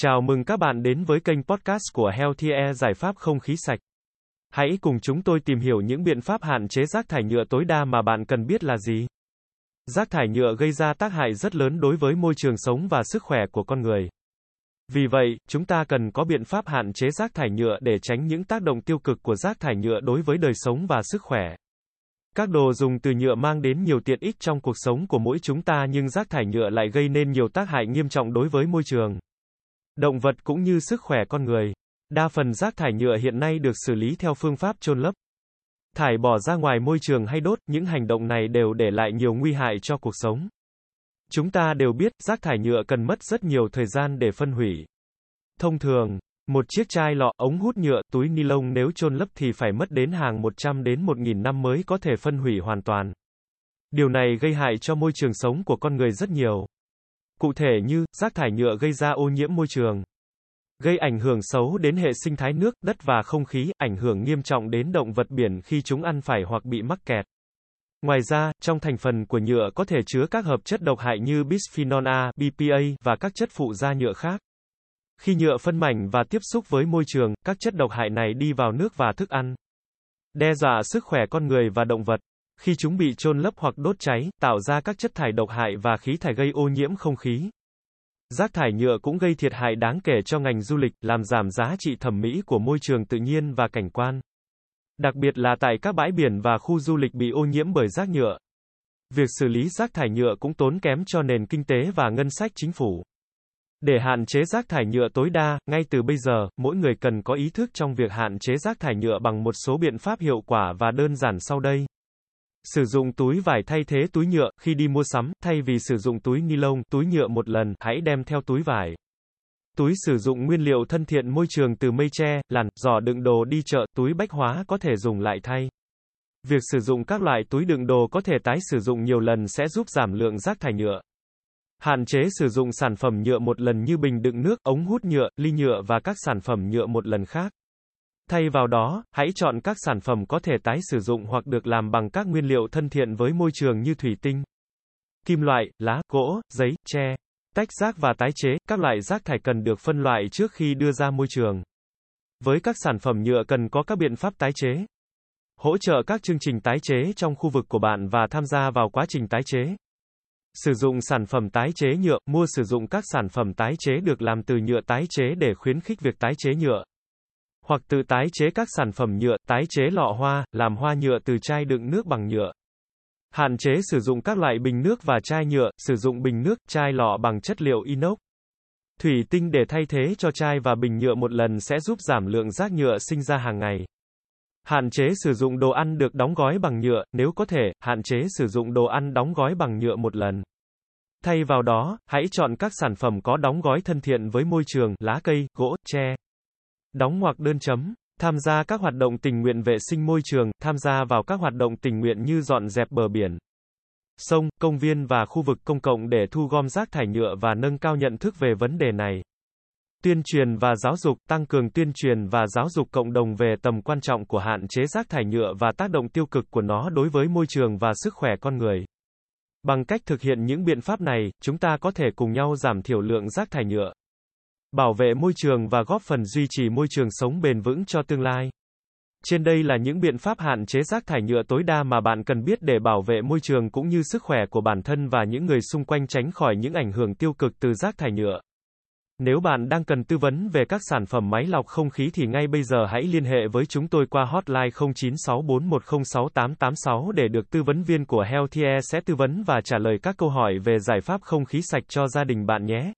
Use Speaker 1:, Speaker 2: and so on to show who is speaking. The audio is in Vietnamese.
Speaker 1: Chào mừng các bạn đến với kênh podcast của Healthy Air giải pháp không khí sạch. Hãy cùng chúng tôi tìm hiểu những biện pháp hạn chế rác thải nhựa tối đa mà bạn cần biết là gì. Rác thải nhựa gây ra tác hại rất lớn đối với môi trường sống và sức khỏe của con người. Vì vậy, chúng ta cần có biện pháp hạn chế rác thải nhựa để tránh những tác động tiêu cực của rác thải nhựa đối với đời sống và sức khỏe. Các đồ dùng từ nhựa mang đến nhiều tiện ích trong cuộc sống của mỗi chúng ta nhưng rác thải nhựa lại gây nên nhiều tác hại nghiêm trọng đối với môi trường động vật cũng như sức khỏe con người. Đa phần rác thải nhựa hiện nay được xử lý theo phương pháp chôn lấp. Thải bỏ ra ngoài môi trường hay đốt, những hành động này đều để lại nhiều nguy hại cho cuộc sống. Chúng ta đều biết, rác thải nhựa cần mất rất nhiều thời gian để phân hủy. Thông thường, một chiếc chai lọ, ống hút nhựa, túi ni lông nếu chôn lấp thì phải mất đến hàng 100 đến 1.000 năm mới có thể phân hủy hoàn toàn. Điều này gây hại cho môi trường sống của con người rất nhiều. Cụ thể như, rác thải nhựa gây ra ô nhiễm môi trường, gây ảnh hưởng xấu đến hệ sinh thái nước, đất và không khí, ảnh hưởng nghiêm trọng đến động vật biển khi chúng ăn phải hoặc bị mắc kẹt. Ngoài ra, trong thành phần của nhựa có thể chứa các hợp chất độc hại như bisphenol A, BPA và các chất phụ gia nhựa khác. Khi nhựa phân mảnh và tiếp xúc với môi trường, các chất độc hại này đi vào nước và thức ăn, đe dọa sức khỏe con người và động vật. Khi chúng bị chôn lấp hoặc đốt cháy, tạo ra các chất thải độc hại và khí thải gây ô nhiễm không khí. Rác thải nhựa cũng gây thiệt hại đáng kể cho ngành du lịch, làm giảm giá trị thẩm mỹ của môi trường tự nhiên và cảnh quan. Đặc biệt là tại các bãi biển và khu du lịch bị ô nhiễm bởi rác nhựa. Việc xử lý rác thải nhựa cũng tốn kém cho nền kinh tế và ngân sách chính phủ. Để hạn chế rác thải nhựa tối đa, ngay từ bây giờ, mỗi người cần có ý thức trong việc hạn chế rác thải nhựa bằng một số biện pháp hiệu quả và đơn giản sau đây. Sử dụng túi vải thay thế túi nhựa, khi đi mua sắm, thay vì sử dụng túi ni lông, túi nhựa một lần, hãy đem theo túi vải. Túi sử dụng nguyên liệu thân thiện môi trường từ mây tre, làn, giỏ đựng đồ đi chợ, túi bách hóa có thể dùng lại thay. Việc sử dụng các loại túi đựng đồ có thể tái sử dụng nhiều lần sẽ giúp giảm lượng rác thải nhựa. Hạn chế sử dụng sản phẩm nhựa một lần như bình đựng nước, ống hút nhựa, ly nhựa và các sản phẩm nhựa một lần khác. Thay vào đó, hãy chọn các sản phẩm có thể tái sử dụng hoặc được làm bằng các nguyên liệu thân thiện với môi trường như thủy tinh, kim loại, lá, gỗ, giấy, tre. Tách rác và tái chế, các loại rác thải cần được phân loại trước khi đưa ra môi trường. Với các sản phẩm nhựa cần có các biện pháp tái chế. Hỗ trợ các chương trình tái chế trong khu vực của bạn và tham gia vào quá trình tái chế. Sử dụng sản phẩm tái chế nhựa, mua sử dụng các sản phẩm tái chế được làm từ nhựa tái chế để khuyến khích việc tái chế nhựa hoặc tự tái chế các sản phẩm nhựa, tái chế lọ hoa, làm hoa nhựa từ chai đựng nước bằng nhựa. Hạn chế sử dụng các loại bình nước và chai nhựa, sử dụng bình nước, chai lọ bằng chất liệu inox. Thủy tinh để thay thế cho chai và bình nhựa một lần sẽ giúp giảm lượng rác nhựa sinh ra hàng ngày. Hạn chế sử dụng đồ ăn được đóng gói bằng nhựa, nếu có thể, hạn chế sử dụng đồ ăn đóng gói bằng nhựa một lần. Thay vào đó, hãy chọn các sản phẩm có đóng gói thân thiện với môi trường, lá cây, gỗ, tre. Đóng ngoặc đơn chấm. Tham gia các hoạt động tình nguyện vệ sinh môi trường, tham gia vào các hoạt động tình nguyện như dọn dẹp bờ biển, sông, công viên và khu vực công cộng để thu gom rác thải nhựa và nâng cao nhận thức về vấn đề này. Tuyên truyền và giáo dục, tăng cường tuyên truyền và giáo dục cộng đồng về tầm quan trọng của hạn chế rác thải nhựa và tác động tiêu cực của nó đối với môi trường và sức khỏe con người. Bằng cách thực hiện những biện pháp này, chúng ta có thể cùng nhau giảm thiểu lượng rác thải nhựa bảo vệ môi trường và góp phần duy trì môi trường sống bền vững cho tương lai. Trên đây là những biện pháp hạn chế rác thải nhựa tối đa mà bạn cần biết để bảo vệ môi trường cũng như sức khỏe của bản thân và những người xung quanh tránh khỏi những ảnh hưởng tiêu cực từ rác thải nhựa. Nếu bạn đang cần tư vấn về các sản phẩm máy lọc không khí thì ngay bây giờ hãy liên hệ với chúng tôi qua hotline 0964106886 để được tư vấn viên của Healthier sẽ tư vấn và trả lời các câu hỏi về giải pháp không khí sạch cho gia đình bạn nhé.